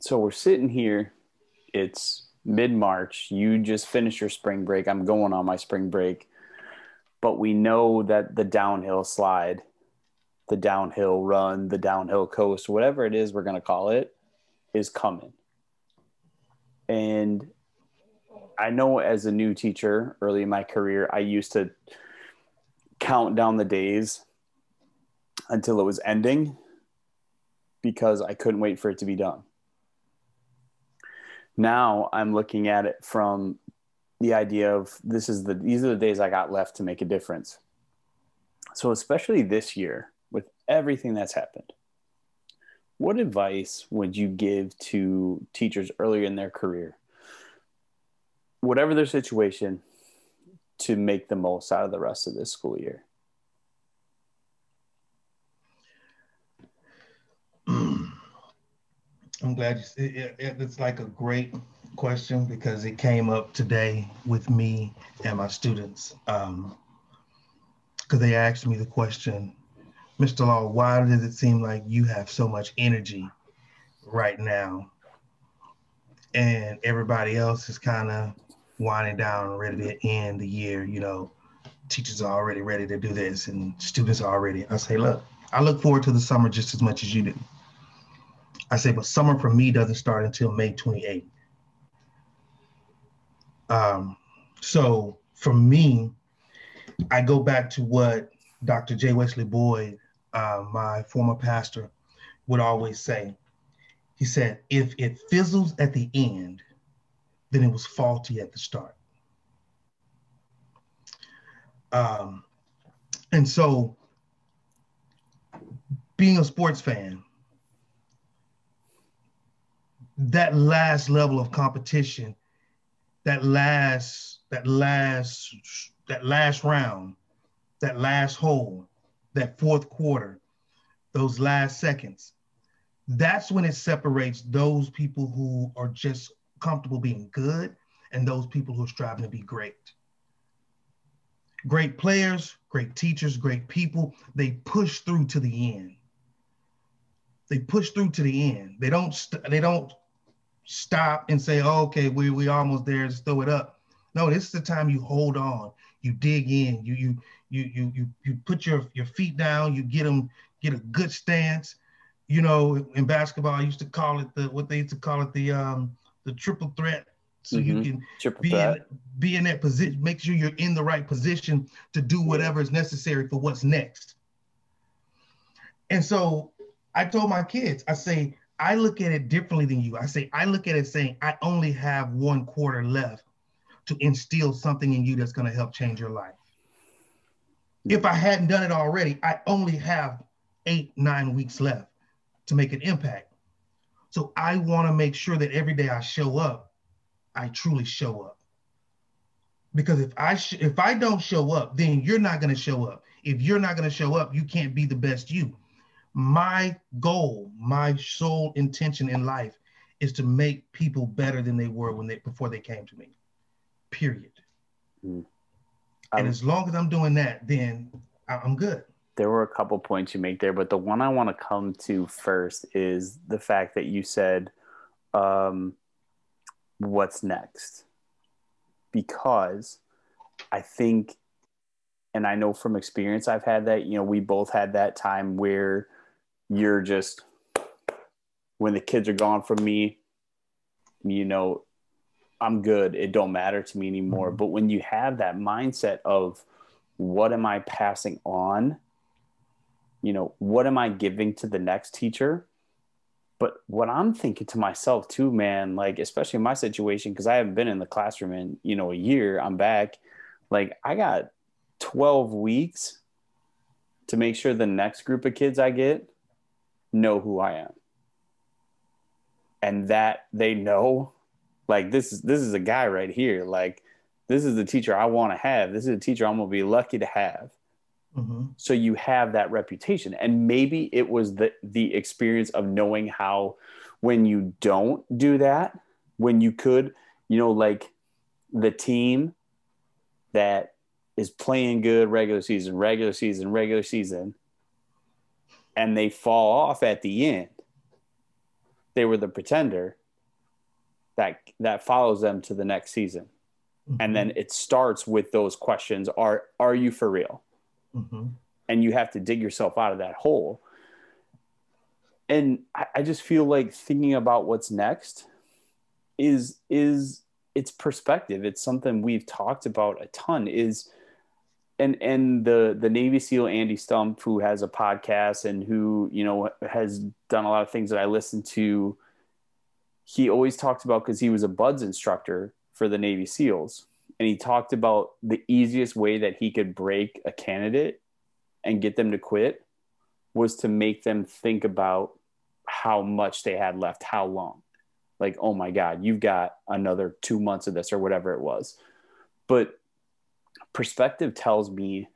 so we're sitting here. It's mid March. You just finished your spring break. I'm going on my spring break. But we know that the downhill slide, the downhill run, the downhill coast, whatever it is we're going to call it, is coming. And I know as a new teacher early in my career, I used to count down the days until it was ending because I couldn't wait for it to be done. Now I'm looking at it from the idea of this is the these are the days I got left to make a difference. So especially this year with everything that's happened, what advice would you give to teachers earlier in their career? Whatever their situation, to make the most out of the rest of this school year? I'm glad you, it, it, it's like a great question because it came up today with me and my students. Um, because they asked me the question, Mr. Law, why does it seem like you have so much energy right now? And everybody else is kind of winding down, ready to end the year. You know, teachers are already ready to do this, and students are already. I say, look, I look forward to the summer just as much as you do. I say, but summer for me doesn't start until May 28th. Um, so for me, I go back to what Dr. J. Wesley Boyd, uh, my former pastor, would always say. He said, if it fizzles at the end, then it was faulty at the start. Um, and so, being a sports fan, that last level of competition, that last, that last, that last round, that last hole, that fourth quarter, those last seconds, that's when it separates those people who are just comfortable being good and those people who are striving to be great. Great players, great teachers, great people, they push through to the end. They push through to the end. They don't st- they don't stop and say, oh, "Okay, we we almost there, just throw it up." No, this is the time you hold on, you dig in, you you you you you you put your your feet down, you get them get a good stance. You know, in basketball, I used to call it the what they used to call it the um the triple threat so mm-hmm. you can triple be in, be in that position make sure you're in the right position to do whatever is necessary for what's next and so i told my kids i say i look at it differently than you i say i look at it saying i only have one quarter left to instill something in you that's going to help change your life if i hadn't done it already i only have eight nine weeks left to make an impact so I want to make sure that every day I show up, I truly show up. Because if I sh- if I don't show up, then you're not going to show up. If you're not going to show up, you can't be the best you. My goal, my sole intention in life is to make people better than they were when they before they came to me. Period. Mm. And as long as I'm doing that, then I'm good there were a couple points you make there, but the one I want to come to first is the fact that you said, um, "What's next?" Because I think, and I know from experience, I've had that. You know, we both had that time where you're just when the kids are gone from me, you know, I'm good. It don't matter to me anymore. Mm-hmm. But when you have that mindset of what am I passing on? you know, what am I giving to the next teacher? But what I'm thinking to myself too, man, like especially in my situation, because I haven't been in the classroom in, you know, a year, I'm back. Like I got 12 weeks to make sure the next group of kids I get know who I am. And that they know, like this is this is a guy right here. Like this is the teacher I want to have. This is a teacher I'm gonna be lucky to have Mm-hmm. So you have that reputation. And maybe it was the the experience of knowing how when you don't do that, when you could, you know, like the team that is playing good regular season, regular season, regular season, and they fall off at the end. they were the pretender that that follows them to the next season. Mm-hmm. And then it starts with those questions are are you for real? Mm-hmm. And you have to dig yourself out of that hole. And I, I just feel like thinking about what's next is is it's perspective. It's something we've talked about a ton. Is and and the the Navy SEAL Andy Stumpf, who has a podcast and who you know has done a lot of things that I listen to, he always talked about because he was a BUD/S instructor for the Navy SEALs, and he talked about the easiest way that he could break a candidate and get them to quit was to make them think about how much they had left, how long. Like, oh my God, you've got another two months of this or whatever it was. But perspective tells me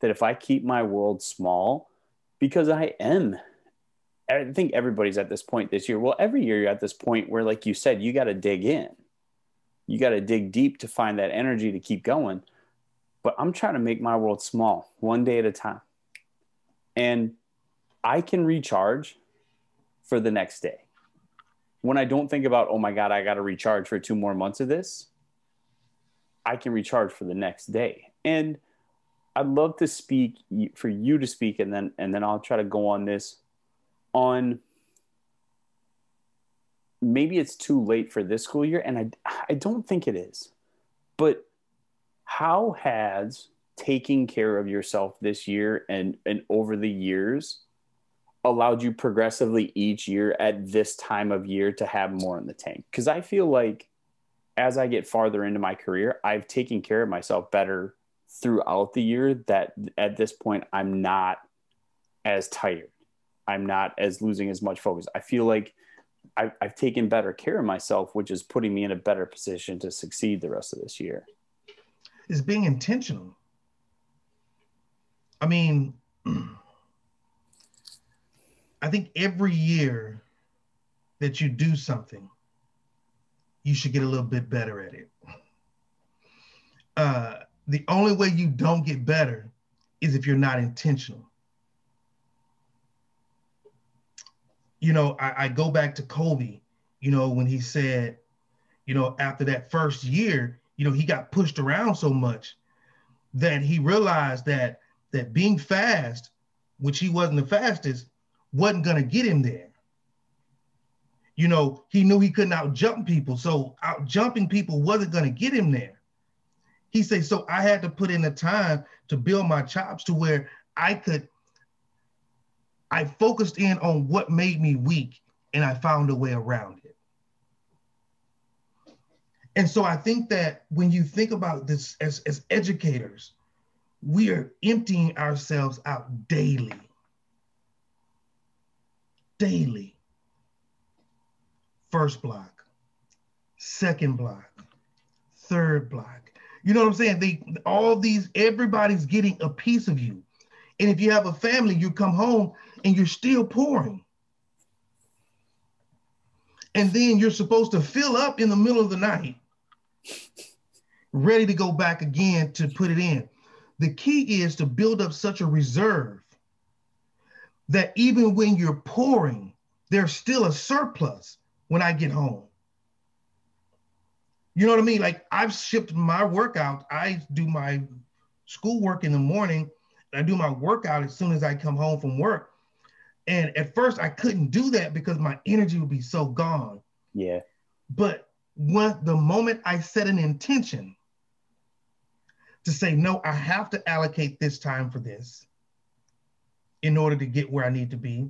that if I keep my world small, because I am, I think everybody's at this point this year. Well, every year you're at this point where, like you said, you got to dig in. You got to dig deep to find that energy to keep going. But I'm trying to make my world small, one day at a time. And I can recharge for the next day. When I don't think about, oh my God, I got to recharge for two more months of this, I can recharge for the next day. And I'd love to speak for you to speak, and then and then I'll try to go on this on. Maybe it's too late for this school year, and I I don't think it is, but how has taking care of yourself this year and and over the years allowed you progressively each year at this time of year to have more in the tank because i feel like as I get farther into my career, I've taken care of myself better throughout the year that at this point I'm not as tired. I'm not as losing as much focus. I feel like I've, I've taken better care of myself, which is putting me in a better position to succeed the rest of this year. Is being intentional. I mean, I think every year that you do something, you should get a little bit better at it. Uh, the only way you don't get better is if you're not intentional. You know, I, I go back to Kobe, you know, when he said, you know, after that first year, you know, he got pushed around so much that he realized that that being fast, which he wasn't the fastest, wasn't gonna get him there you know, he knew he couldn't out jump people. So out jumping people wasn't going to get him there. He said, so I had to put in the time to build my chops to where I could, I focused in on what made me weak and I found a way around it. And so I think that when you think about this as, as educators, we are emptying ourselves out daily. Daily first block, second block, third block. You know what I'm saying? They all these, everybody's getting a piece of you. And if you have a family, you come home and you're still pouring. And then you're supposed to fill up in the middle of the night, ready to go back again to put it in. The key is to build up such a reserve that even when you're pouring, there's still a surplus when I get home. You know what I mean? Like I've shipped my workout. I do my schoolwork in the morning. I do my workout as soon as I come home from work. And at first I couldn't do that because my energy would be so gone. Yeah. But when the moment I set an intention to say, no, I have to allocate this time for this in order to get where I need to be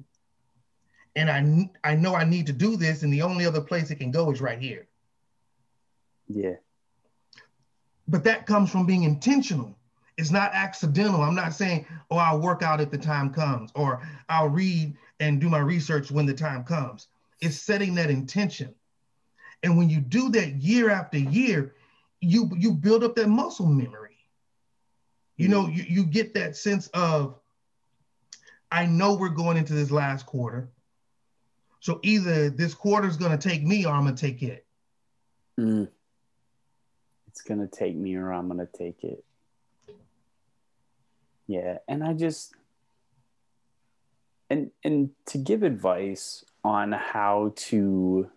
and I I know I need to do this, and the only other place it can go is right here. Yeah. But that comes from being intentional. It's not accidental. I'm not saying, oh, I'll work out if the time comes, or I'll read and do my research when the time comes. It's setting that intention. And when you do that year after year, you you build up that muscle memory. You know, mm-hmm. you, you get that sense of, I know we're going into this last quarter. So either this quarter is going to take me or I'm going to take it. Mm. It's going to take me or I'm going to take it. Yeah. And I just, and, and to give advice on how to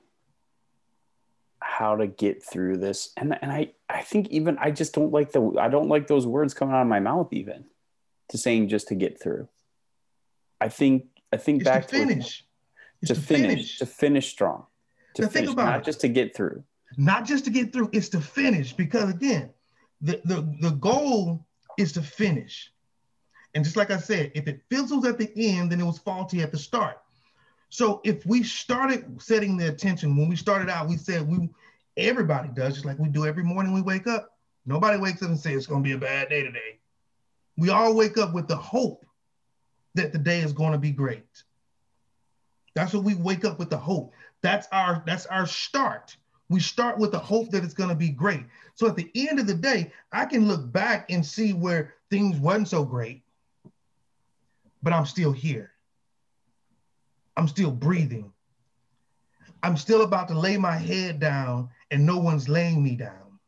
how to get through this and and I I think even I just don't like the I don't like those words coming out of my mouth even to saying just to get through. I think I think It's back to finish. It's to, to finish, to finish strong. To Now think finish, about not it. just to get through. not just to get through, it's to finish. Because again, the, the, the goal is to finish. And just like I said, if it fizzles at the end, then it was faulty at the start. So if we started setting the attention, when we started out, we said we everybody does, just like we do every morning we wake up. Nobody wakes up and says it's gonna be a bad day today. We all wake up with the hope that the day is going to be great. That's what we wake up with the hope. That's our that's our start. We start with the hope that it's going to be great. So at the end of the day, I can look back and see where things wasn't so great, but I'm still here. I'm still breathing. I'm still about to lay my head down and no one's laying me down.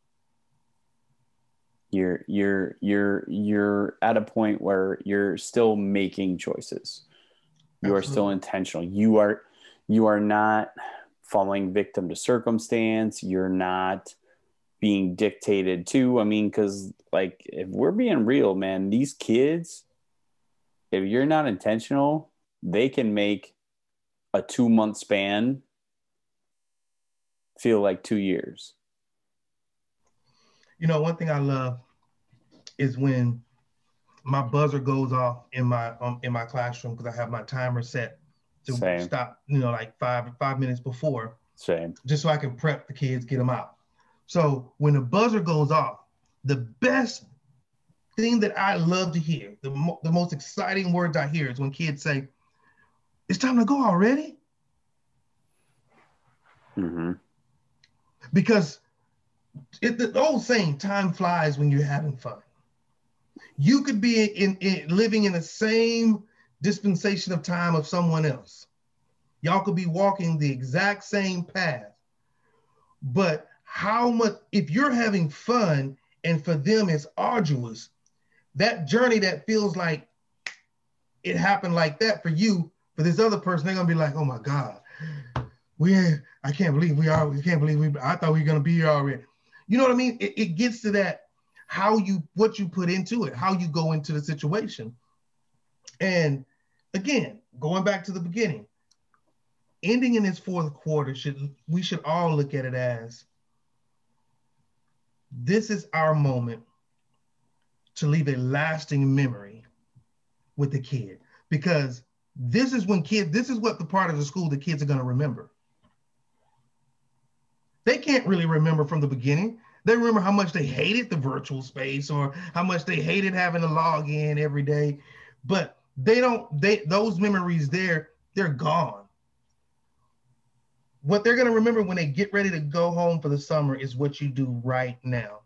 You're you're you're you're at a point where you're still making choices. You are still intentional. You are you are not falling victim to circumstance. You're not being dictated to. I mean, because like if we're being real, man, these kids, if you're not intentional, they can make a two month span feel like two years. You know, one thing I love is when my buzzer goes off in my um, in my classroom because I have my timer set to Same. stop, you know, like five five minutes before, Same. just so I can prep the kids, get them out. So when the buzzer goes off, the best thing that I love to hear, the, mo- the most exciting words I hear is when kids say, "It's time to go already," Mm-hmm. because it, the old saying, "Time flies when you're having fun." You could be in, in living in the same dispensation of time of someone else. Y'all could be walking the exact same path, but how much if you're having fun and for them it's arduous, that journey that feels like it happened like that for you, for this other person, they're gonna be like, "Oh my God, we I can't believe we are. We can't believe we. I thought we were gonna be here already." You know what I mean? It, it gets to that how you what you put into it, how you go into the situation, and again, going back to the beginning, ending in this fourth quarter should we should all look at it as this is our moment to leave a lasting memory with the kid. Because this is when kids this is what the part of the school the kids are going to remember. They can't really remember from the beginning they remember how much they hated the virtual space or how much they hated having to log in every day. But they don't they those memories there they're gone. What they're going to remember when they get ready to go home for the summer is what you do right now.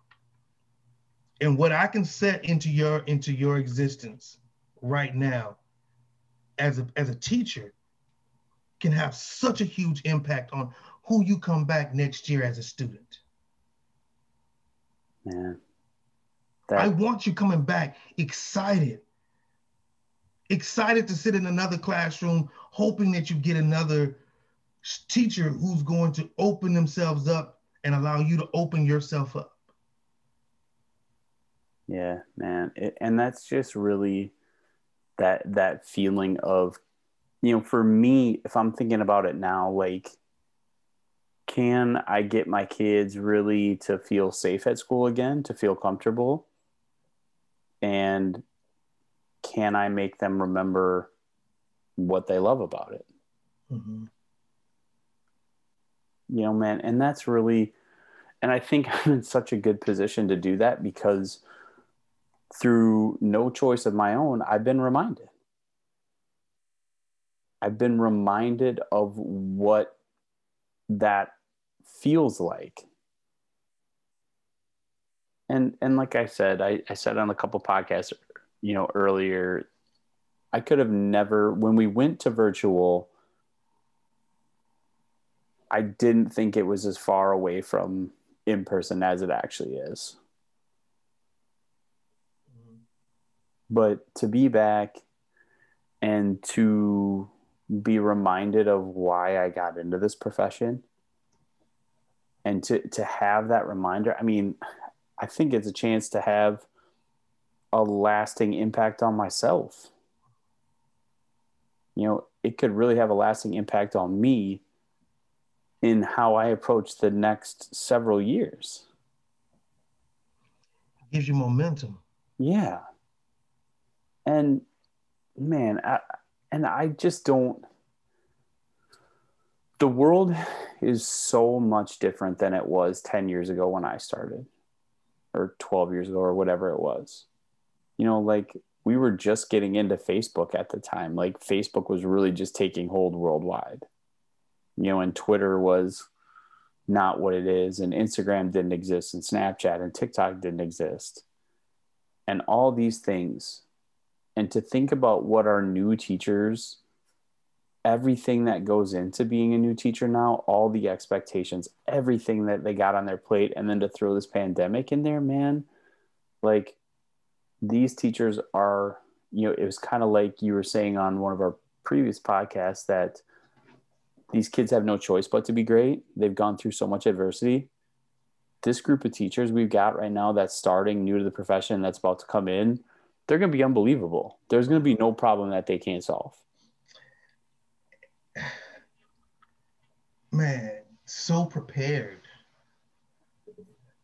And what i can set into your into your existence right now as a as a teacher can have such a huge impact on who you come back next year as a student Man. I want you coming back excited. Excited to sit in another classroom, hoping that you get another teacher who's going to open themselves up and allow you to open yourself up. Yeah, man. It, and that's just really that that feeling of you know, for me, if I'm thinking about it now, like can I get my kids really to feel safe at school again, to feel comfortable? And can I make them remember what they love about it? Mhm. you know, man, and that's really, and I think I'm in such a good position to do that because through no choice of my own, I've been reminded. I've been reminded of what that feels like. And and like I said, I, I said on a couple podcasts, you know, earlier, I could have never when we went to virtual, I didn't think it was as far away from in person as it actually is. Mm-hmm. But to be back and to be reminded of why I got into this profession. And to to have that reminder i mean i think it's a chance to have a lasting impact on myself. You know it could really have a lasting impact on me in how i approach the next several years. It gives you momentum. Yeah. And man I, and i just don't the world is so much different than it was 10 years ago when I started or 12 years ago or whatever it was. You know, like we were just getting into Facebook at the time. Like Facebook was really just taking hold worldwide. You know, and Twitter was not what it is, and Instagram didn't exist, and Snapchat and TikTok didn't exist. And all these things. And to think about what our new teachers everything that goes into being a new teacher now, all the expectations, everything that they got on their plate, and then to throw this pandemic in there, man, like these teachers are, you know, it was kind of like you were saying on one of our previous podcasts that these kids have no choice but to be great. They've gone through so much adversity. This group of teachers we've got right now that's starting new to the profession, that's about to come in, they're going to be unbelievable. There's going to be no problem that they can't solve man, so prepared.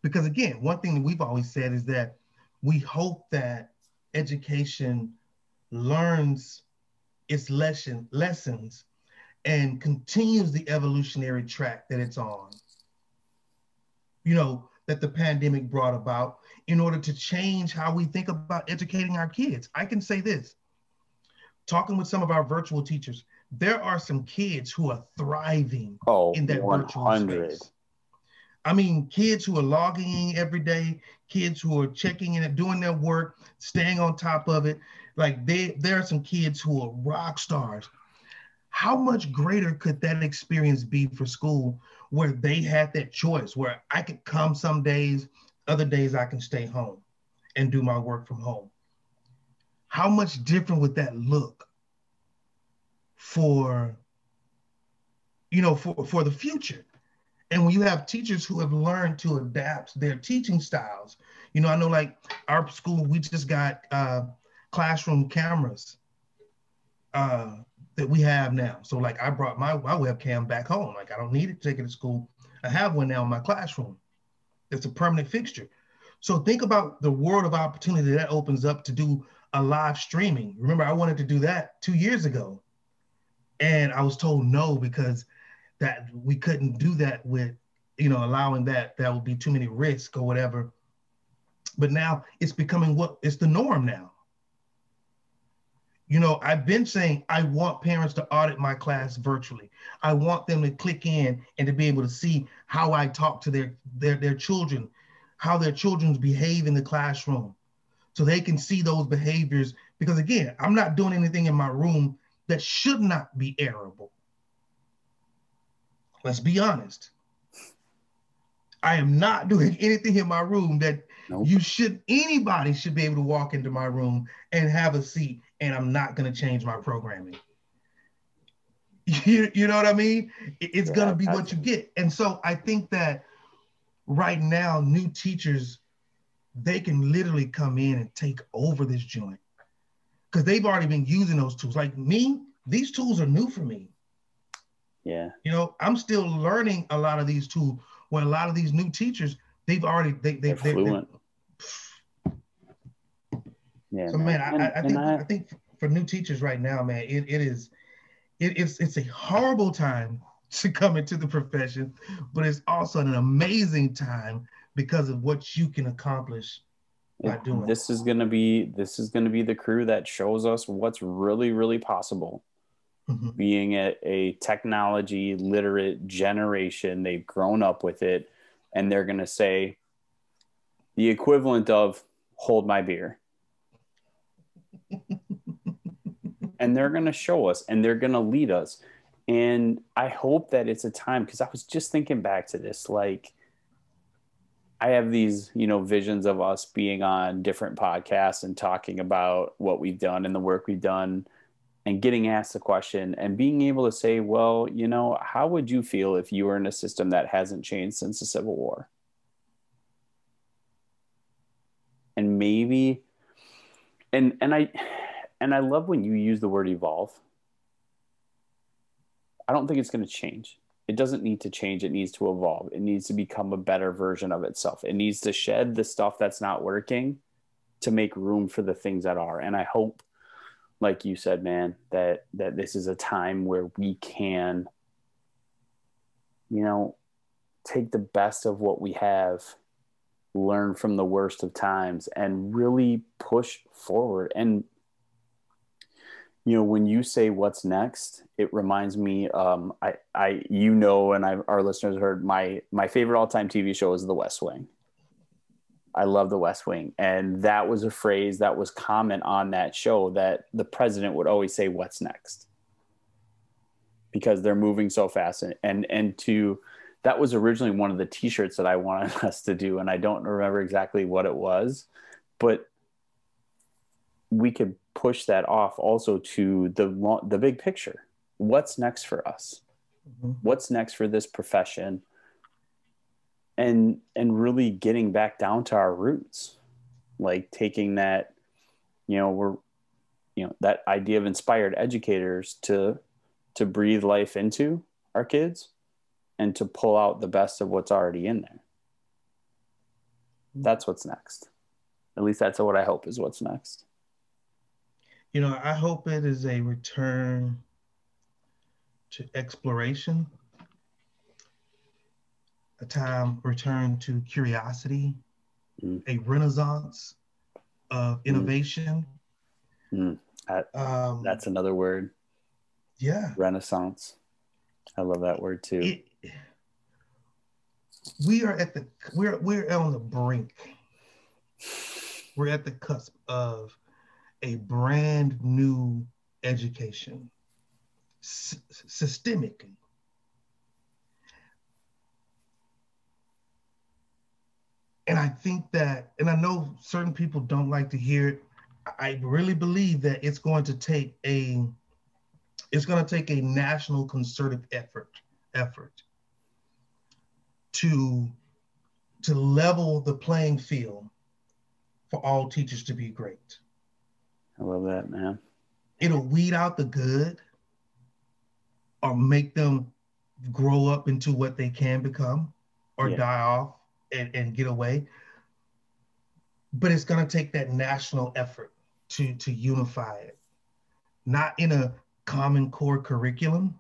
Because again, one thing that we've always said is that we hope that education learns its lesson lessons and continues the evolutionary track that it's on. You know, that the pandemic brought about in order to change how we think about educating our kids. I can say this talking with some of our virtual teachers, there are some kids who are thriving oh, in that 100. virtual space. I mean, kids who are logging in every day, kids who are checking in and doing their work, staying on top of it. Like they, there are some kids who are rock stars. How much greater could that experience be for school where they had that choice, where I could come some days, other days I can stay home and do my work from home? How much different would that look? for you know for, for the future and when you have teachers who have learned to adapt their teaching styles you know i know like our school we just got uh, classroom cameras uh, that we have now. So like i brought my, my webcam back home. Like i don't need it to take it to school. I have one now in my classroom. It's a permanent fixture. So think about the world of opportunity that opens up to do a live streaming. Remember i wanted to do that two years ago. And I was told no because that we couldn't do that with you know allowing that that would be too many risks or whatever. But now it's becoming what it's the norm now you know i've been saying i want parents to audit my class virtually i want them to click in and to be able to see how i talk to their their, their children how their children behave in the classroom so they can see those behaviors because again i'm not doing anything in my room that should not be arable. Let's be honest. I am not doing anything in my room that nope. you should anybody should be able to walk into my room and have a seat and I'm not going to change my programming. You, you know what I mean? It's yeah, going to be what you get. And so I think that right now new teachers they can literally come in and take over this joint because they've already been using those tools. Like me, these tools are new for me. Yeah. You know, I'm still learning a lot of these tools. Where a lot of these new teachers, they've already they they they're fluent. They're, yeah. So man, man I, I, think I, I, think for new teachers right now, man, it, it is it, it's it's a horrible time to come into the profession, but it's also an amazing time because of what you can accomplish doing. This is gonna be this is gonna be the crew that shows us what's really really possible. Mm-hmm. Being a, a technology literate generation, they've grown up with it, and they're gonna say the equivalent of "hold my beer." And they're going to show us and they're going to lead us and i hope that it's a time because i was just thinking back to this like I have these, you know, visions of us being on different podcasts and talking about what we've done and the work we've done. and getting asked the question and being able to say, well, you know, how would you feel if you were in a system that hasn't changed since the Civil War? And maybe, and and I, and I love when you use the word evolve. I don't think it's going to change. It doesn't need to change. It needs to evolve. It needs to become a better version of itself. It needs to shed the stuff that's not working to make room for the things that are. And I hope like you said, man, that that this is a time where we can, you know, take the best of what we have, learn from the worst of times, and really push forward. And you know, when you say what's next, it reminds me. Um, I, I, you know, and I, our listeners heard my my favorite all time TV show is The West Wing. I love the West Wing. And that was a phrase that was common on that show that the president would always say, What's next? Because they're moving so fast. And, and, and to, that was originally one of the t shirts that I wanted us to do. And I don't remember exactly what it was, but we could push that off also to the, the big picture. What's next for us? Mm-hmm. What's next for this profession? and and really getting back down to our roots like taking that you know we're you know that idea of inspired educators to to breathe life into our kids and to pull out the best of what's already in there that's what's next at least that's what i hope is what's next you know i hope it is a return to exploration a time return to curiosity, mm. a renaissance of mm. innovation. Mm. Um, that's another word. Yeah. Renaissance. I love that word too. It, we are at the we're we're on the brink. We're at the cusp of a brand new education, S- systemically and I think that, and I know certain people don't like to hear it. I really believe that it's going to take a, it's going to take a national concerted effort, effort to, to level the playing field for all teachers to be great. I love that, man. It'll weed out the good or make them grow up into what they can become or yeah. die off and, and get away. But it's going to take that national effort to, to unify it, not in a common core curriculum,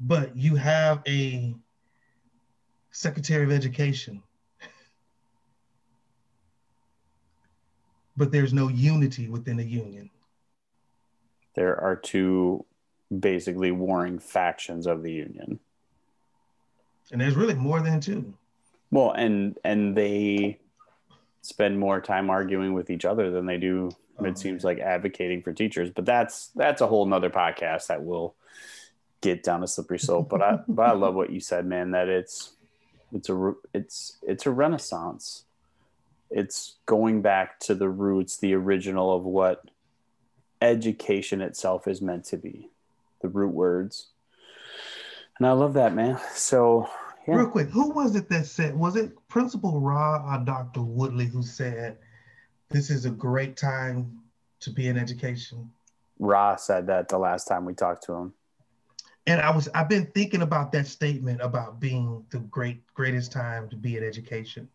but you have a Secretary of Education, but there's no unity within the union. There are two basically warring factions of the union. And there's really more than two. Well, and and they spend more time arguing with each other than they do. Oh, it seems man. like advocating for teachers, but that's that's a whole nother podcast that will get down a slippery slope. But I but I love what you said, man. That it's it's a it's it's a renaissance. It's going back to the roots, the original of what education itself is meant to be, the root words. And I love that, man. So yeah. Real quick, who was it that said, was it Principal Ra or Dr. Woodley who said, this is a great time to be in education? Ra said that the last time we talked to him. And I was, I've been thinking about that statement about being the great, greatest time to be in education.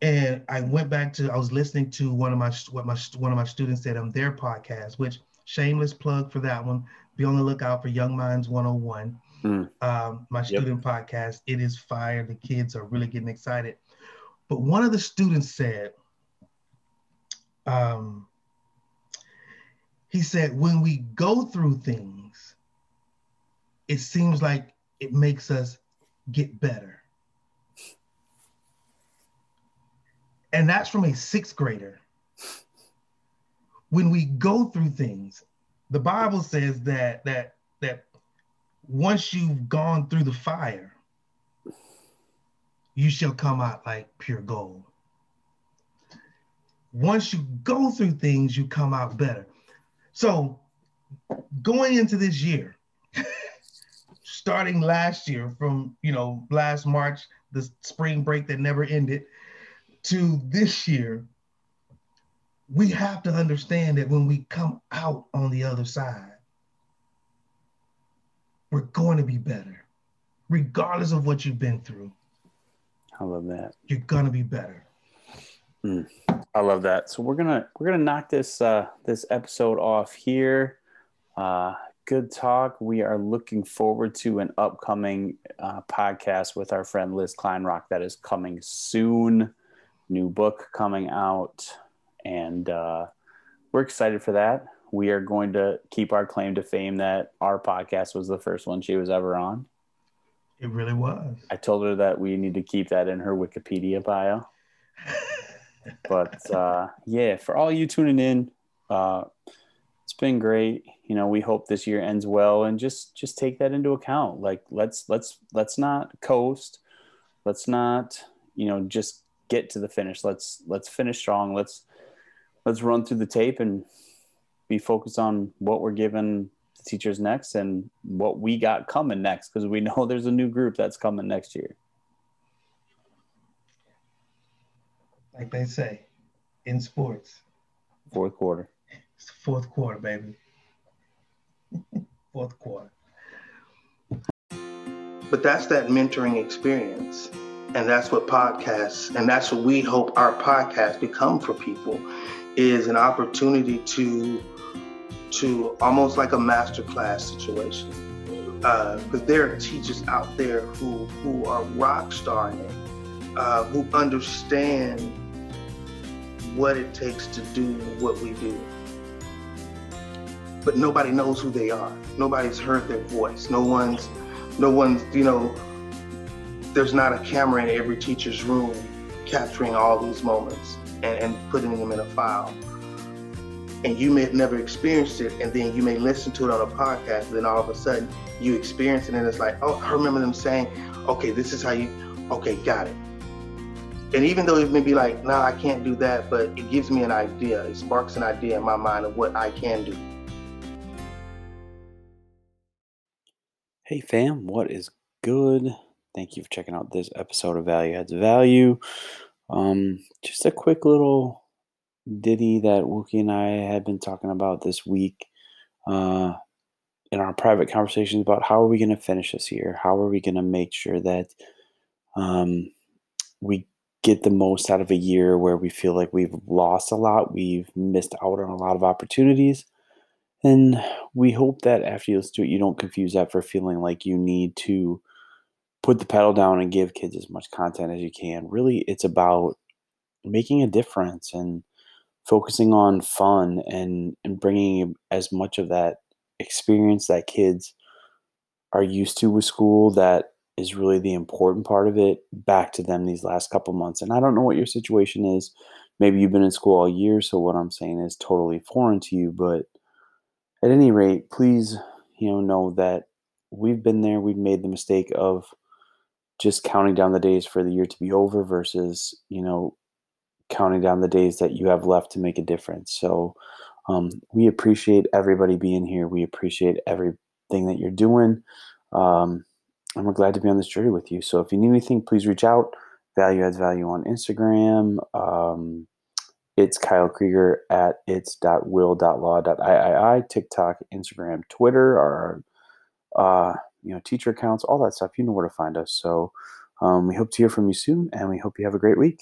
And I went back to, I was listening to one of my, what my, one of my students said on their podcast, which shameless plug for that one. Be on the lookout for Young Minds 101 mm. um, my student yep. podcast. It is fire. The kids are really getting excited. But one of the students said, um, he said, when we go through things, it seems like it makes us get better. And that's from a sixth grader. When we go through things, the Bible says that that that once you've gone through the fire, you shall come out like pure gold. Once you go through things, you come out better. So going into this year, starting last year from you know last March, the spring break that never ended, to this year, we have to understand that when we come out on the other side, we're going to be better, regardless of what you've been through. I love that. You're gonna be better. Mm, I love that. So we're gonna we're gonna knock this uh, this episode off here. Uh, good talk. We are looking forward to an upcoming uh, podcast with our friend Liz Kleinrock that is coming soon. New book coming out, and uh, we're excited for that. We are going to keep our claim to fame that our podcast was the first one she was ever on. It really was. I told her that we need to keep that in her Wikipedia bio. but uh, yeah, for all you tuning in, uh, it's been great. You know, we hope this year ends well, and just just take that into account. Like, let's let's let's not coast. Let's not you know just get to the finish. Let's let's finish strong. Let's let's run through the tape and be focused on what we're given the teachers next and what we got coming next because we know there's a new group that's coming next year. Like they say in sports. Fourth quarter. It's fourth quarter, baby. fourth quarter. But that's that mentoring experience. And that's what podcasts, and that's what we hope our podcast become for people, is an opportunity to to almost like a masterclass situation. Because uh, there are teachers out there who who are rock starring it, uh, who understand what it takes to do what we do. But nobody knows who they are. Nobody's heard their voice. No one's, no one's, you know, there's not a camera in every teacher's room capturing all these moments and, and putting them in a file. And you may have never experienced it, and then you may listen to it on a podcast, and then all of a sudden you experience it, and it's like, oh, I remember them saying, okay, this is how you, okay, got it and even though it may be like, nah, I can't do that, but it gives me an idea. It sparks an idea in my mind of what I can do. Hey, fam, what is good? Thank you for checking out this episode of Value Adds Value. Um, just a quick little ditty that Wookie and I had been talking about this week uh, in our private conversations about how are we going to finish this year? How are we going to make sure that um, we get the most out of a year where we feel like we've lost a lot, we've missed out on a lot of opportunities. And we hope that after you listen to it, you don't confuse that for feeling like you need to put the pedal down and give kids as much content as you can. Really, it's about making a difference and focusing on fun and, and bringing as much of that experience that kids are used to with school that is really the important part of it back to them these last couple months. And I don't know what your situation is. Maybe you've been in school all year, so what I'm saying is totally foreign to you. But at any rate, please, you know, know that we've been there. We've made the mistake of just counting down the days for the year to be over versus, you know, counting down the days that you have left to make a difference. So um, we appreciate everybody being here. We appreciate everything that you're doing. Um, and we're glad to be on this journey with you. So if you need anything, please reach out. Value adds value on Instagram. Um, it's Kyle Krieger at it's.will.law.iii, TikTok, Instagram, Twitter, our uh, you know teacher accounts, all that stuff. You know where to find us. So um, we hope to hear from you soon, and we hope you have a great week.